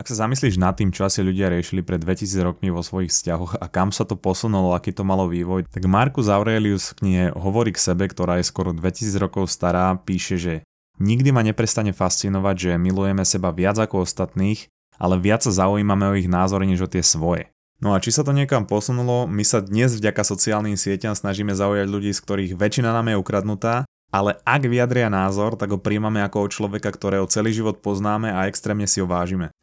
Ak sa zamyslíš nad tým, čo asi ľudia riešili pred 2000 rokmi vo svojich vzťahoch a kam sa to posunulo, aký to malo vývoj, tak Marcus Aurelius v knihe Hovorí k sebe, ktorá je skoro 2000 rokov stará, píše, že Nikdy ma neprestane fascinovať, že milujeme seba viac ako ostatných, ale viac sa zaujímame o ich názory než o tie svoje. No a či sa to niekam posunulo, my sa dnes vďaka sociálnym sieťam snažíme zaujať ľudí, z ktorých väčšina nám je ukradnutá ale ak vyjadria názor, tak ho príjmame ako človeka, ktorého celý život poznáme a extrémne si ho vážime.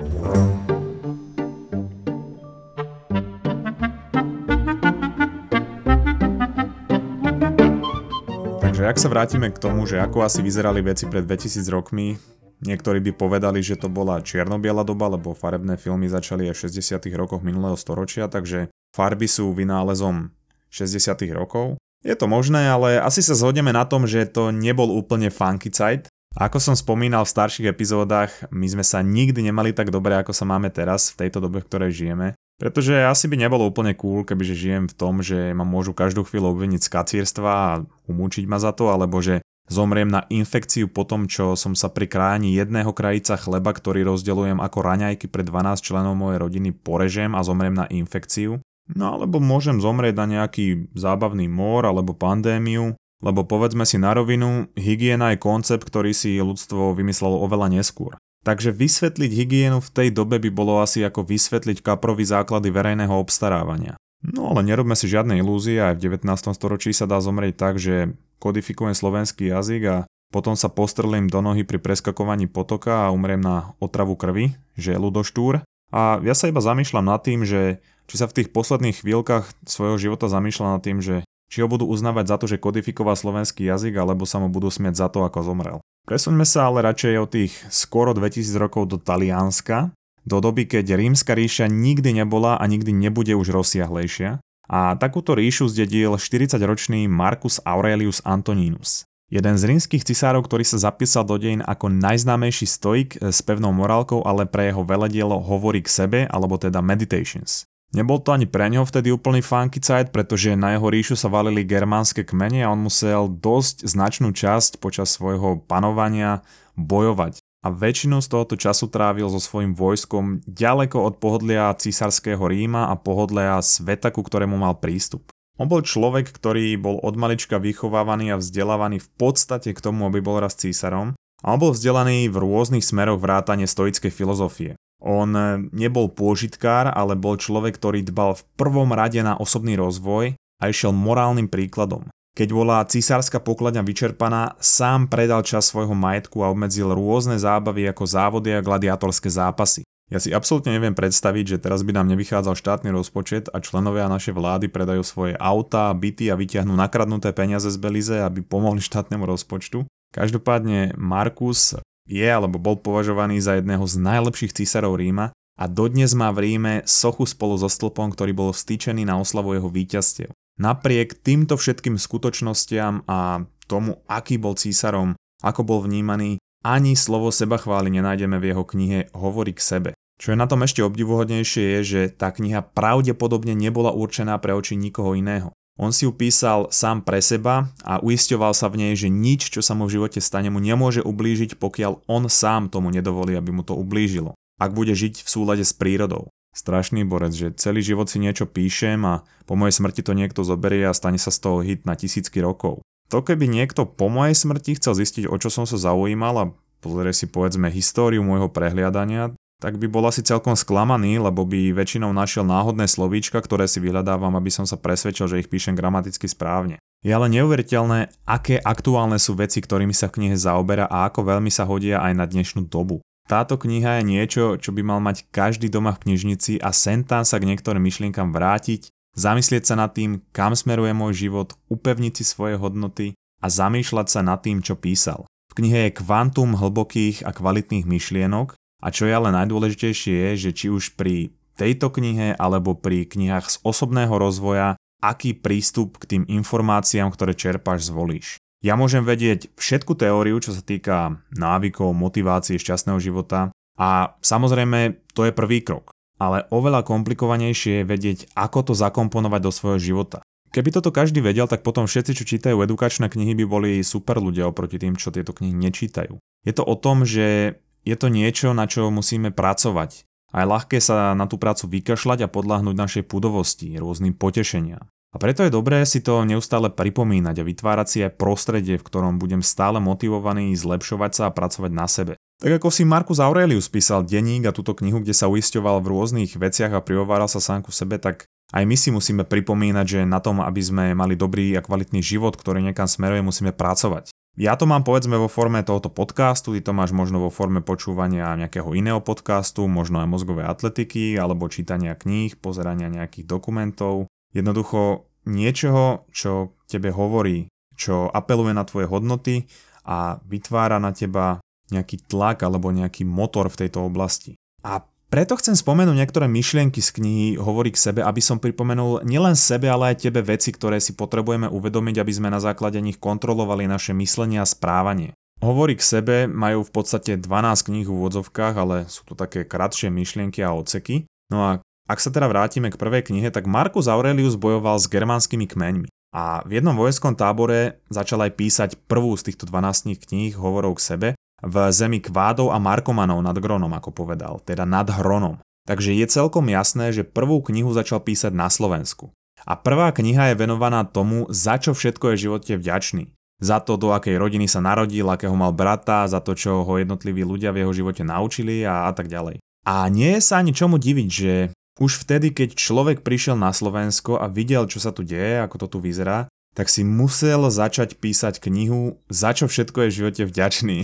Takže ak sa vrátime k tomu, že ako asi vyzerali veci pred 2000 rokmi, niektorí by povedali, že to bola čierno-biela doba, lebo farebné filmy začali aj v 60 rokoch minulého storočia, takže farby sú vynálezom 60 rokov. Je to možné, ale asi sa zhodneme na tom, že to nebol úplne funky site. Ako som spomínal v starších epizódach, my sme sa nikdy nemali tak dobre, ako sa máme teraz, v tejto dobe, v ktorej žijeme. Pretože asi by nebolo úplne cool, kebyže žijem v tom, že ma môžu každú chvíľu obviniť z kacírstva a umúčiť ma za to, alebo že zomriem na infekciu po tom, čo som sa pri kráni jedného krajica chleba, ktorý rozdelujem ako raňajky pre 12 členov mojej rodiny, porežem a zomriem na infekciu. No alebo môžem zomrieť na nejaký zábavný mor alebo pandémiu, lebo povedzme si na rovinu, hygiena je koncept, ktorý si ľudstvo vymyslelo oveľa neskôr. Takže vysvetliť hygienu v tej dobe by bolo asi ako vysvetliť kaprový základy verejného obstarávania. No ale nerobme si žiadne ilúzie, aj v 19. storočí sa dá zomrieť tak, že kodifikujem slovenský jazyk a potom sa postrelím do nohy pri preskakovaní potoka a umriem na otravu krvi, že je ľudoštúr. A ja sa iba zamýšľam nad tým, že či sa v tých posledných chvíľkach svojho života zamýšľa nad tým, že či ho budú uznávať za to, že kodifikoval slovenský jazyk, alebo sa mu budú smieť za to, ako zomrel. Presuňme sa ale radšej o tých skoro 2000 rokov do Talianska, do doby, keď rímska ríša nikdy nebola a nikdy nebude už rozsiahlejšia. A takúto ríšu zdedil 40-ročný Marcus Aurelius Antoninus. Jeden z rímskych cisárov, ktorý sa zapísal do dejín ako najznámejší stoik s pevnou morálkou, ale pre jeho veledielo hovorí k sebe, alebo teda Meditations. Nebol to ani pre neho vtedy úplný funky side, pretože na jeho ríšu sa valili germánske kmene a on musel dosť značnú časť počas svojho panovania bojovať. A väčšinu z tohoto času trávil so svojím vojskom ďaleko od pohodlia císarského Ríma a pohodlia sveta, ku ktorému mal prístup. On bol človek, ktorý bol od malička vychovávaný a vzdelávaný v podstate k tomu, aby bol raz císarom a on bol vzdelaný v rôznych smeroch vrátane stoickej filozofie. On e, nebol pôžitkár, ale bol človek, ktorý dbal v prvom rade na osobný rozvoj a išiel morálnym príkladom. Keď bola cisárska pokladňa vyčerpaná, sám predal čas svojho majetku a obmedzil rôzne zábavy ako závody a gladiatorské zápasy. Ja si absolútne neviem predstaviť, že teraz by nám nevychádzal štátny rozpočet a členovia našej vlády predajú svoje auta, byty a vyťahnú nakradnuté peniaze z Belize, aby pomohli štátnemu rozpočtu. Každopádne Markus je alebo bol považovaný za jedného z najlepších císarov Ríma a dodnes má v Ríme sochu spolu so stĺpom, ktorý bol vstýčený na oslavu jeho víťazstiev. Napriek týmto všetkým skutočnostiam a tomu, aký bol císarom, ako bol vnímaný, ani slovo seba chváli nenájdeme v jeho knihe Hovorí k sebe. Čo je na tom ešte obdivuhodnejšie je, že tá kniha pravdepodobne nebola určená pre oči nikoho iného. On si ju písal sám pre seba a uisťoval sa v nej, že nič, čo sa mu v živote stane, mu nemôže ublížiť, pokiaľ on sám tomu nedovolí, aby mu to ublížilo. Ak bude žiť v súlade s prírodou. Strašný borec, že celý život si niečo píšem a po mojej smrti to niekto zoberie a stane sa z toho hit na tisícky rokov. To keby niekto po mojej smrti chcel zistiť, o čo som sa zaujímal a pozrie si povedzme históriu môjho prehliadania, tak by bol asi celkom sklamaný, lebo by väčšinou našiel náhodné slovíčka, ktoré si vyhľadávam, aby som sa presvedčil, že ich píšem gramaticky správne. Je ale neuveriteľné, aké aktuálne sú veci, ktorými sa v knihe zaoberá a ako veľmi sa hodia aj na dnešnú dobu. Táto kniha je niečo, čo by mal mať každý doma v knižnici a sem tam sa k niektorým myšlienkam vrátiť, zamyslieť sa nad tým, kam smeruje môj život, upevniť si svoje hodnoty a zamýšľať sa nad tým, čo písal. V knihe je kvantum hlbokých a kvalitných myšlienok, a čo je ale najdôležitejšie je, že či už pri tejto knihe alebo pri knihách z osobného rozvoja, aký prístup k tým informáciám, ktoré čerpáš, zvolíš. Ja môžem vedieť všetku teóriu, čo sa týka návykov, motivácie, šťastného života a samozrejme to je prvý krok. Ale oveľa komplikovanejšie je vedieť, ako to zakomponovať do svojho života. Keby toto každý vedel, tak potom všetci, čo čítajú edukačné knihy, by boli super ľudia oproti tým, čo tieto knihy nečítajú. Je to o tom, že je to niečo, na čo musíme pracovať. A je ľahké sa na tú prácu vykašľať a podľahnúť našej pudovosti, rôznym potešeniam. A preto je dobré si to neustále pripomínať a vytvárať si aj prostredie, v ktorom budem stále motivovaný zlepšovať sa a pracovať na sebe. Tak ako si Markus Aurelius písal denník a túto knihu, kde sa uisťoval v rôznych veciach a prihováral sa sám ku sebe, tak aj my si musíme pripomínať, že na tom, aby sme mali dobrý a kvalitný život, ktorý niekam smeruje, musíme pracovať. Ja to mám povedzme vo forme tohoto podcastu, ty to máš možno vo forme počúvania nejakého iného podcastu, možno aj mozgovej atletiky, alebo čítania kníh, pozerania nejakých dokumentov. Jednoducho niečoho, čo tebe hovorí, čo apeluje na tvoje hodnoty a vytvára na teba nejaký tlak alebo nejaký motor v tejto oblasti. A preto chcem spomenúť niektoré myšlienky z knihy Hovorí k sebe, aby som pripomenul nielen sebe, ale aj tebe veci, ktoré si potrebujeme uvedomiť, aby sme na základe nich kontrolovali naše myslenie a správanie. Hovorí k sebe majú v podstate 12 kníh v úvodzovkách, ale sú to také kratšie myšlienky a odseky. No a ak sa teda vrátime k prvej knihe, tak Marcus Aurelius bojoval s germánskymi kmeňmi. A v jednom vojenskom tábore začal aj písať prvú z týchto 12 kníh hovorov k sebe v zemi kvádov a markomanov nad Gronom, ako povedal, teda nad Hronom. Takže je celkom jasné, že prvú knihu začal písať na Slovensku. A prvá kniha je venovaná tomu, za čo všetko je v živote vďačný. Za to, do akej rodiny sa narodil, akého mal brata, za to, čo ho jednotliví ľudia v jeho živote naučili a, a tak ďalej. A nie je sa ani čomu diviť, že už vtedy, keď človek prišiel na Slovensko a videl, čo sa tu deje, ako to tu vyzerá, tak si musel začať písať knihu, za čo všetko je v živote vďačný.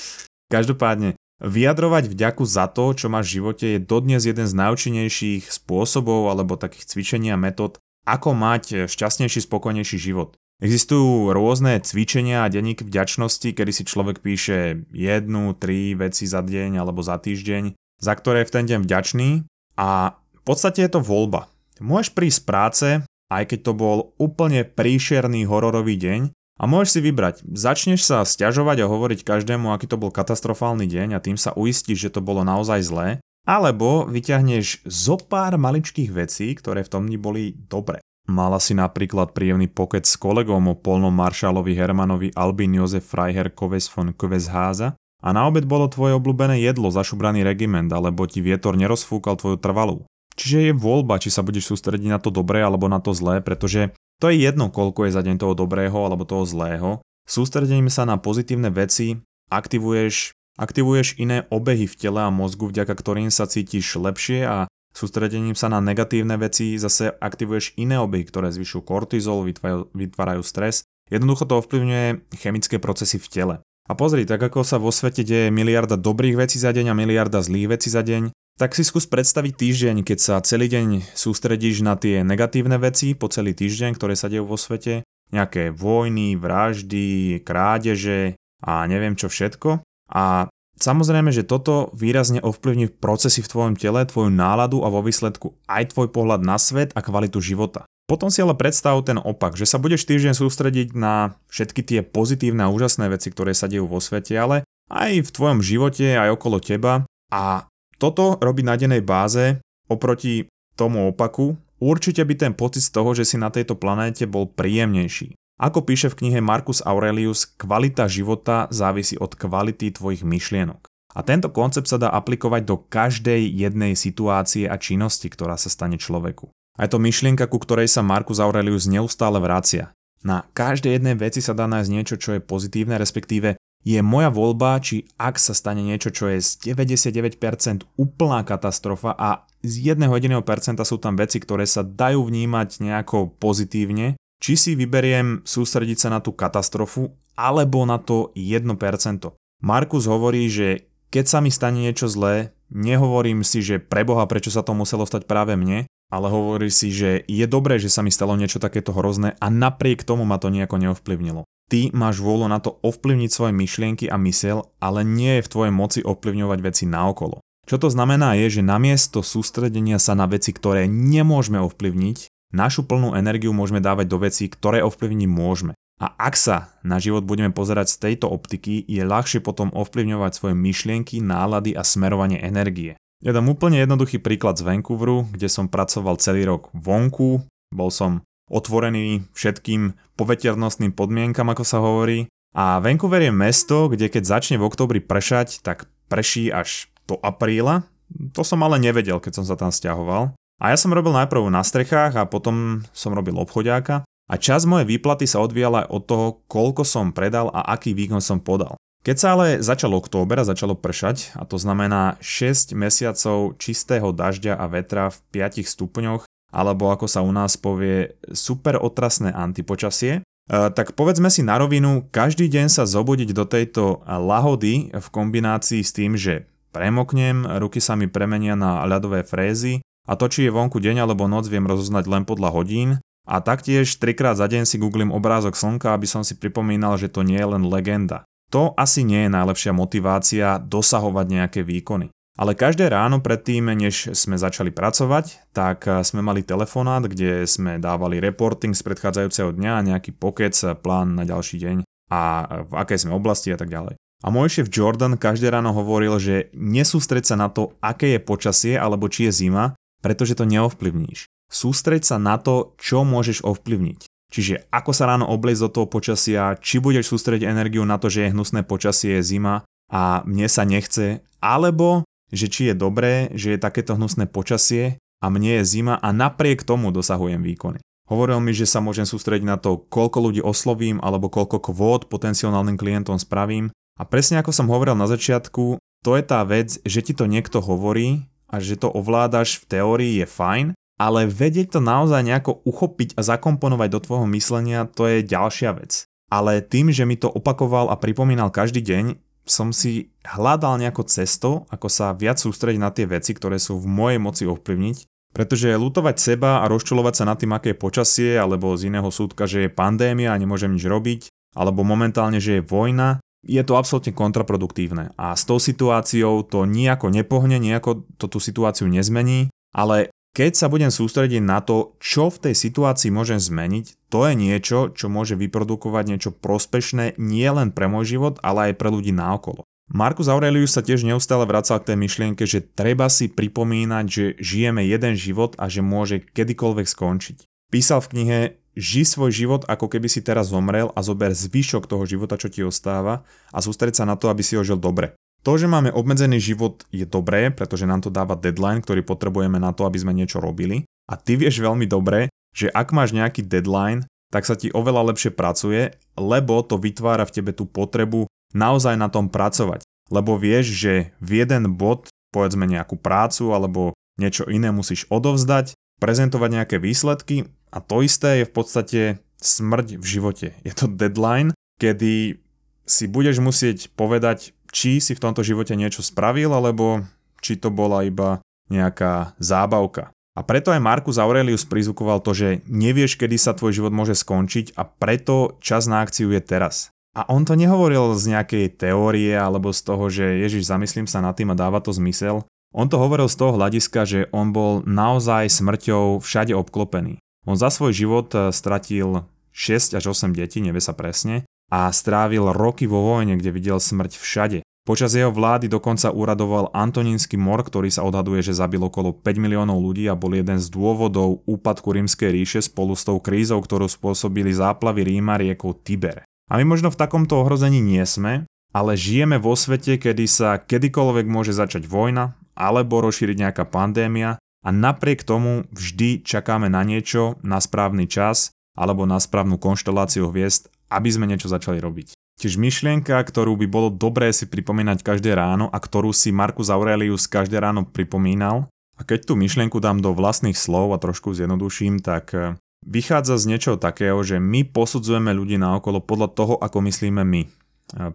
Každopádne, vyjadrovať vďaku za to, čo máš v živote, je dodnes jeden z najúčinnejších spôsobov alebo takých cvičení a metód, ako mať šťastnejší, spokojnejší život. Existujú rôzne cvičenia a denníky vďačnosti, kedy si človek píše jednu, tri veci za deň alebo za týždeň, za ktoré je v ten deň vďačný a v podstate je to voľba. Môžeš prísť z práce, aj keď to bol úplne príšerný hororový deň a môžeš si vybrať. Začneš sa stiažovať a hovoriť každému, aký to bol katastrofálny deň a tým sa uistíš, že to bolo naozaj zlé, alebo vyťahneš zo pár maličkých vecí, ktoré v tom dni boli dobre. Mala si napríklad príjemný pokec s kolegom o polnom maršálovi Hermanovi Albin Josef Freiherr Koves von Kovesháza a na obed bolo tvoje obľúbené jedlo, zašubraný regiment, alebo ti vietor nerozfúkal tvoju trvalú. Čiže je voľba, či sa budeš sústrediť na to dobré alebo na to zlé, pretože to je jedno, koľko je za deň toho dobrého alebo toho zlého. Sústredením sa na pozitívne veci aktivuješ, aktivuješ iné obehy v tele a mozgu, vďaka ktorým sa cítiš lepšie a sústredením sa na negatívne veci zase aktivuješ iné obehy, ktoré zvyšujú kortizol, vytvárajú, vytvárajú stres. Jednoducho to ovplyvňuje chemické procesy v tele. A pozri, tak ako sa vo svete deje miliarda dobrých vecí za deň a miliarda zlých vecí za deň, tak si skús predstaviť týždeň, keď sa celý deň sústredíš na tie negatívne veci po celý týždeň, ktoré sa dejú vo svete, nejaké vojny, vraždy, krádeže a neviem čo všetko. A samozrejme, že toto výrazne ovplyvní procesy v tvojom tele, tvoju náladu a vo výsledku aj tvoj pohľad na svet a kvalitu života. Potom si ale predstav ten opak, že sa budeš týždeň sústrediť na všetky tie pozitívne a úžasné veci, ktoré sa dejú vo svete, ale aj v tvojom živote, aj okolo teba a toto robí na dennej báze oproti tomu opaku, určite by ten pocit z toho, že si na tejto planéte bol príjemnejší. Ako píše v knihe Marcus Aurelius, kvalita života závisí od kvality tvojich myšlienok. A tento koncept sa dá aplikovať do každej jednej situácie a činnosti, ktorá sa stane človeku. A je to myšlienka, ku ktorej sa Marcus Aurelius neustále vracia. Na každej jednej veci sa dá nájsť niečo, čo je pozitívne, respektíve je moja voľba, či ak sa stane niečo, čo je z 99% úplná katastrofa a z 1 jediného percenta sú tam veci, ktoré sa dajú vnímať nejako pozitívne, či si vyberiem sústrediť sa na tú katastrofu alebo na to 1%. Markus hovorí, že keď sa mi stane niečo zlé, nehovorím si, že preboha, prečo sa to muselo stať práve mne, ale hovorí si, že je dobré, že sa mi stalo niečo takéto hrozné a napriek tomu ma to nejako neovplyvnilo. Ty máš vôľu na to ovplyvniť svoje myšlienky a mysel, ale nie je v tvojej moci ovplyvňovať veci naokolo. Čo to znamená je, že namiesto sústredenia sa na veci, ktoré nemôžeme ovplyvniť, našu plnú energiu môžeme dávať do vecí, ktoré ovplyvniť môžeme. A ak sa na život budeme pozerať z tejto optiky, je ľahšie potom ovplyvňovať svoje myšlienky, nálady a smerovanie energie. Ja dám úplne jednoduchý príklad z Vancouveru, kde som pracoval celý rok vonku, bol som otvorený všetkým poveternostným podmienkam, ako sa hovorí. A Vancouver je mesto, kde keď začne v oktobri pršať, tak prší až do apríla. To som ale nevedel, keď som sa tam stiahoval. A ja som robil najprv na strechách a potom som robil obchodiáka a čas mojej výplaty sa odvíjala aj od toho, koľko som predal a aký výkon som podal. Keď sa ale začal október a začalo pršať, a to znamená 6 mesiacov čistého dažďa a vetra v 5 stupňoch, alebo ako sa u nás povie super otrasné antipočasie, e, tak povedzme si na rovinu, každý deň sa zobudiť do tejto lahody v kombinácii s tým, že premoknem, ruky sa mi premenia na ľadové frézy a to, či je vonku deň alebo noc, viem rozoznať len podľa hodín a taktiež trikrát za deň si googlím obrázok slnka, aby som si pripomínal, že to nie je len legenda. To asi nie je najlepšia motivácia dosahovať nejaké výkony. Ale každé ráno predtým, než sme začali pracovať, tak sme mali telefonát, kde sme dávali reporting z predchádzajúceho dňa, nejaký pokec, plán na ďalší deň a v akej sme oblasti a tak ďalej. A môj šéf Jordan každé ráno hovoril, že nesústreď sa na to, aké je počasie alebo či je zima, pretože to neovplyvníš. Sústreď sa na to, čo môžeš ovplyvniť. Čiže ako sa ráno obliecť do toho počasia, či budeš sústrediť energiu na to, že je hnusné počasie, je zima a mne sa nechce, alebo že či je dobré, že je takéto hnusné počasie a mne je zima a napriek tomu dosahujem výkony. Hovoril mi, že sa môžem sústrediť na to, koľko ľudí oslovím alebo koľko kvót potenciálnym klientom spravím. A presne ako som hovoril na začiatku, to je tá vec, že ti to niekto hovorí a že to ovládaš v teórii je fajn, ale vedieť to naozaj nejako uchopiť a zakomponovať do tvojho myslenia, to je ďalšia vec. Ale tým, že mi to opakoval a pripomínal každý deň, som si hľadal nejakú cestu, ako sa viac sústrediť na tie veci, ktoré sú v mojej moci ovplyvniť, pretože lutovať seba a rozčulovať sa nad tým, aké je počasie, alebo z iného súdka, že je pandémia a nemôžem nič robiť, alebo momentálne, že je vojna, je to absolútne kontraproduktívne. A s tou situáciou to nejako nepohne, nejako to tú situáciu nezmení, ale keď sa budem sústrediť na to, čo v tej situácii môžem zmeniť, to je niečo, čo môže vyprodukovať niečo prospešné nie len pre môj život, ale aj pre ľudí naokolo. Markus Aurelius sa tiež neustále vracal k tej myšlienke, že treba si pripomínať, že žijeme jeden život a že môže kedykoľvek skončiť. Písal v knihe Ži svoj život ako keby si teraz zomrel a zober zvyšok toho života, čo ti ostáva a sústreď sa na to, aby si ho žil dobre. To, že máme obmedzený život je dobré, pretože nám to dáva deadline, ktorý potrebujeme na to, aby sme niečo robili. A ty vieš veľmi dobre, že ak máš nejaký deadline, tak sa ti oveľa lepšie pracuje, lebo to vytvára v tebe tú potrebu naozaj na tom pracovať. Lebo vieš, že v jeden bod, povedzme nejakú prácu alebo niečo iné musíš odovzdať, prezentovať nejaké výsledky a to isté je v podstate smrť v živote. Je to deadline, kedy si budeš musieť povedať, či si v tomto živote niečo spravil, alebo či to bola iba nejaká zábavka. A preto aj Markus Aurelius prizvukoval to, že nevieš, kedy sa tvoj život môže skončiť a preto čas na akciu je teraz. A on to nehovoril z nejakej teórie alebo z toho, že Ježiš, zamyslím sa nad tým a dáva to zmysel. On to hovoril z toho hľadiska, že on bol naozaj smrťou všade obklopený. On za svoj život eh, stratil 6 až 8 detí, nevie sa presne, a strávil roky vo vojne, kde videl smrť všade. Počas jeho vlády dokonca uradoval Antonínsky mor, ktorý sa odhaduje, že zabil okolo 5 miliónov ľudí a bol jeden z dôvodov úpadku rímskej ríše spolu s tou krízou, ktorú spôsobili záplavy Ríma riekou Tiber. A my možno v takomto ohrození nie sme, ale žijeme vo svete, kedy sa kedykoľvek môže začať vojna alebo rozšíriť nejaká pandémia a napriek tomu vždy čakáme na niečo, na správny čas alebo na správnu konšteláciu hviezd aby sme niečo začali robiť. Tiež myšlienka, ktorú by bolo dobré si pripomínať každé ráno a ktorú si Markus Aurelius každé ráno pripomínal. A keď tú myšlienku dám do vlastných slov a trošku zjednoduším, tak e, vychádza z niečoho takého, že my posudzujeme ľudí naokolo podľa toho, ako myslíme my. E,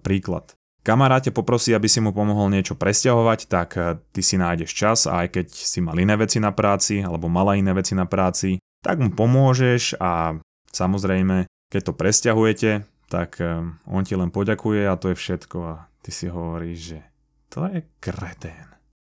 príklad. Kamarát ťa poprosí, aby si mu pomohol niečo presťahovať, tak e, ty si nájdeš čas a aj keď si mal iné veci na práci alebo mala iné veci na práci, tak mu pomôžeš a samozrejme keď to presťahujete, tak um, on ti len poďakuje a to je všetko a ty si hovoríš, že to je kretén.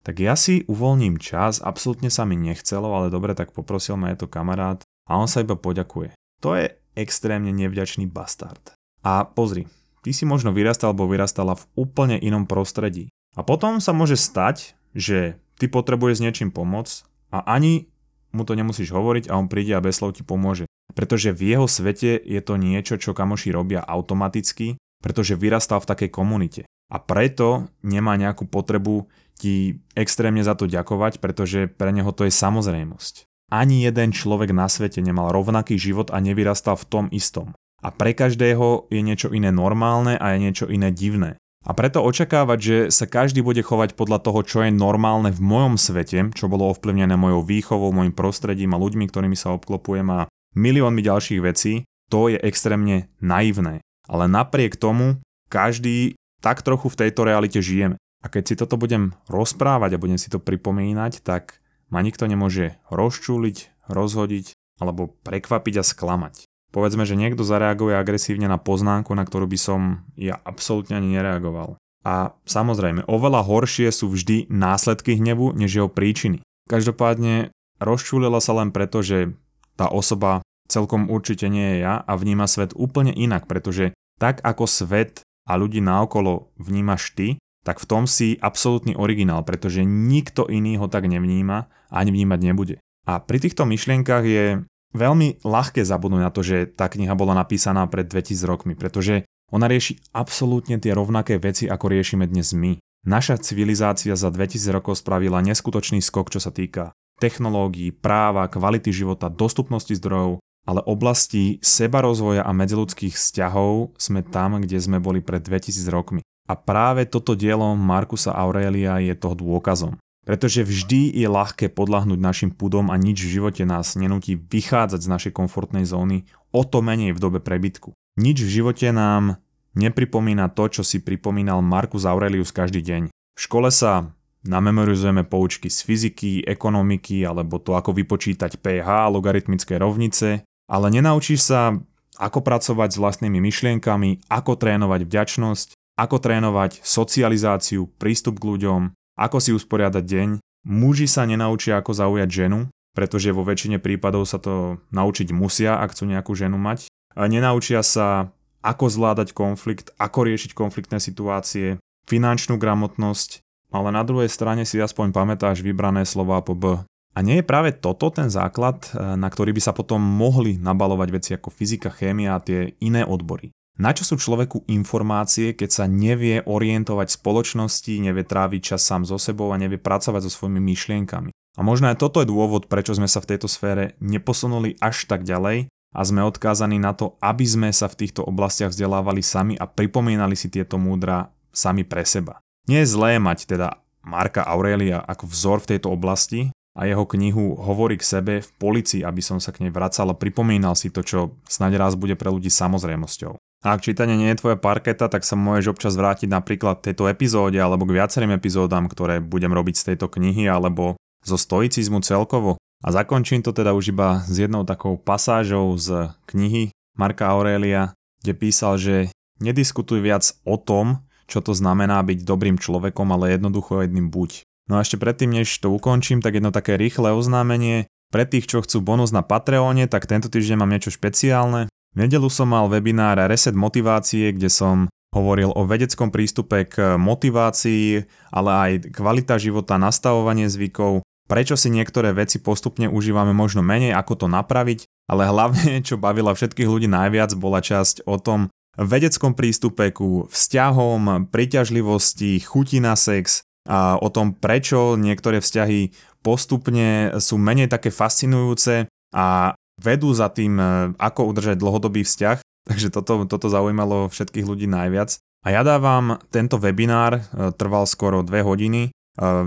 Tak ja si uvoľním čas, absolútne sa mi nechcelo, ale dobre, tak poprosil ma je to kamarát a on sa iba poďakuje. To je extrémne nevďačný bastard. A pozri, ty si možno vyrastal alebo vyrastala v úplne inom prostredí. A potom sa môže stať, že ty potrebuješ s niečím pomôcť a ani mu to nemusíš hovoriť a on príde a bez slov ti pomôže. Pretože v jeho svete je to niečo, čo kamoši robia automaticky, pretože vyrastal v takej komunite. a preto nemá nejakú potrebu ti extrémne za to ďakovať, pretože pre neho to je samozrejmosť. Ani jeden človek na svete nemal rovnaký život a nevyrastal v tom istom. A pre každého je niečo iné normálne a je niečo iné divné. A preto očakávať, že sa každý bude chovať podľa toho, čo je normálne v mojom svete, čo bolo ovplyvnené mojou výchovou, mojim prostredím a ľuďmi, ktorými sa obklopujem a miliónmi ďalších vecí, to je extrémne naivné. Ale napriek tomu, každý tak trochu v tejto realite žijeme. A keď si toto budem rozprávať a budem si to pripomínať, tak ma nikto nemôže rozčúliť, rozhodiť alebo prekvapiť a sklamať. Povedzme, že niekto zareaguje agresívne na poznámku, na ktorú by som ja absolútne ani nereagoval. A samozrejme, oveľa horšie sú vždy následky hnevu, než jeho príčiny. Každopádne rozčúlila sa len preto, že tá osoba celkom určite nie je ja a vníma svet úplne inak, pretože tak ako svet a ľudí naokolo vnímaš ty, tak v tom si absolútny originál, pretože nikto iný ho tak nevníma a ani vnímať nebude. A pri týchto myšlienkach je veľmi ľahké zabudnúť na to, že tá kniha bola napísaná pred 2000 rokmi, pretože ona rieši absolútne tie rovnaké veci, ako riešime dnes my. Naša civilizácia za 2000 rokov spravila neskutočný skok, čo sa týka technológií, práva, kvality života, dostupnosti zdrojov, ale oblasti sebarozvoja a medziludských vzťahov sme tam, kde sme boli pred 2000 rokmi. A práve toto dielo Markusa Aurelia je toho dôkazom. Pretože vždy je ľahké podľahnúť našim pudom a nič v živote nás nenúti vychádzať z našej komfortnej zóny, o to menej v dobe prebytku. Nič v živote nám nepripomína to, čo si pripomínal Markus Aurelius každý deň. V škole sa namemorizujeme poučky z fyziky, ekonomiky alebo to, ako vypočítať pH, logaritmické rovnice, ale nenaučíš sa, ako pracovať s vlastnými myšlienkami, ako trénovať vďačnosť, ako trénovať socializáciu, prístup k ľuďom, ako si usporiadať deň. Muži sa nenaučia, ako zaujať ženu, pretože vo väčšine prípadov sa to naučiť musia, ak chcú nejakú ženu mať. Nenaučia sa, ako zvládať konflikt, ako riešiť konfliktné situácie, finančnú gramotnosť, ale na druhej strane si aspoň pamätáš vybrané slova po B. A nie je práve toto ten základ, na ktorý by sa potom mohli nabalovať veci ako fyzika, chémia a tie iné odbory. Na čo sú človeku informácie, keď sa nevie orientovať v spoločnosti, nevie tráviť čas sám so sebou a nevie pracovať so svojimi myšlienkami? A možno aj toto je dôvod, prečo sme sa v tejto sfére neposunuli až tak ďalej a sme odkázaní na to, aby sme sa v týchto oblastiach vzdelávali sami a pripomínali si tieto múdra sami pre seba. Nie je zlé mať teda Marka Aurelia ako vzor v tejto oblasti a jeho knihu Hovorí k sebe v policii, aby som sa k nej vracal a pripomínal si to, čo snáď raz bude pre ľudí samozrejmosťou. A ak čítanie nie je tvoja parketa, tak sa môžeš občas vrátiť napríklad tejto epizóde alebo k viacerým epizódam, ktoré budem robiť z tejto knihy alebo zo stoicizmu celkovo. A zakončím to teda už iba s jednou takou pasážou z knihy Marka Aurelia, kde písal, že nediskutuj viac o tom, čo to znamená byť dobrým človekom, ale jednoducho jedným buď. No a ešte predtým, než to ukončím, tak jedno také rýchle oznámenie. Pre tých, čo chcú bonus na Patreone, tak tento týždeň mám niečo špeciálne. V nedelu som mal webinár Reset motivácie, kde som hovoril o vedeckom prístupe k motivácii, ale aj kvalita života, nastavovanie zvykov, prečo si niektoré veci postupne užívame možno menej, ako to napraviť, ale hlavne, čo bavila všetkých ľudí najviac, bola časť o tom vedeckom prístupe ku vzťahom, priťažlivosti, chuti na sex a o tom, prečo niektoré vzťahy postupne sú menej také fascinujúce a vedú za tým, e, ako udržať dlhodobý vzťah, takže toto, toto zaujímalo všetkých ľudí najviac. A ja dávam tento webinár, e, trval skoro dve hodiny, e,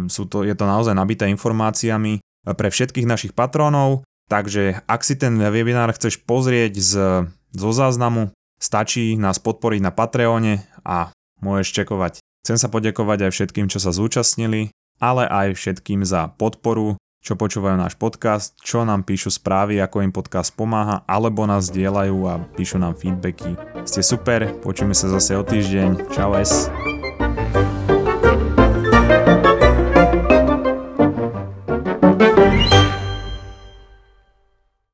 sú to, je to naozaj nabité informáciami pre všetkých našich patrónov, takže ak si ten webinár chceš pozrieť z, zo záznamu, stačí nás podporiť na Patreone a môžeš čekovať. Chcem sa poďakovať aj všetkým, čo sa zúčastnili, ale aj všetkým za podporu čo počúvajú náš podcast, čo nám píšu správy, ako im podcast pomáha, alebo nás dielajú a píšu nám feedbacky. Ste super, počujeme sa zase o týždeň. Čau es.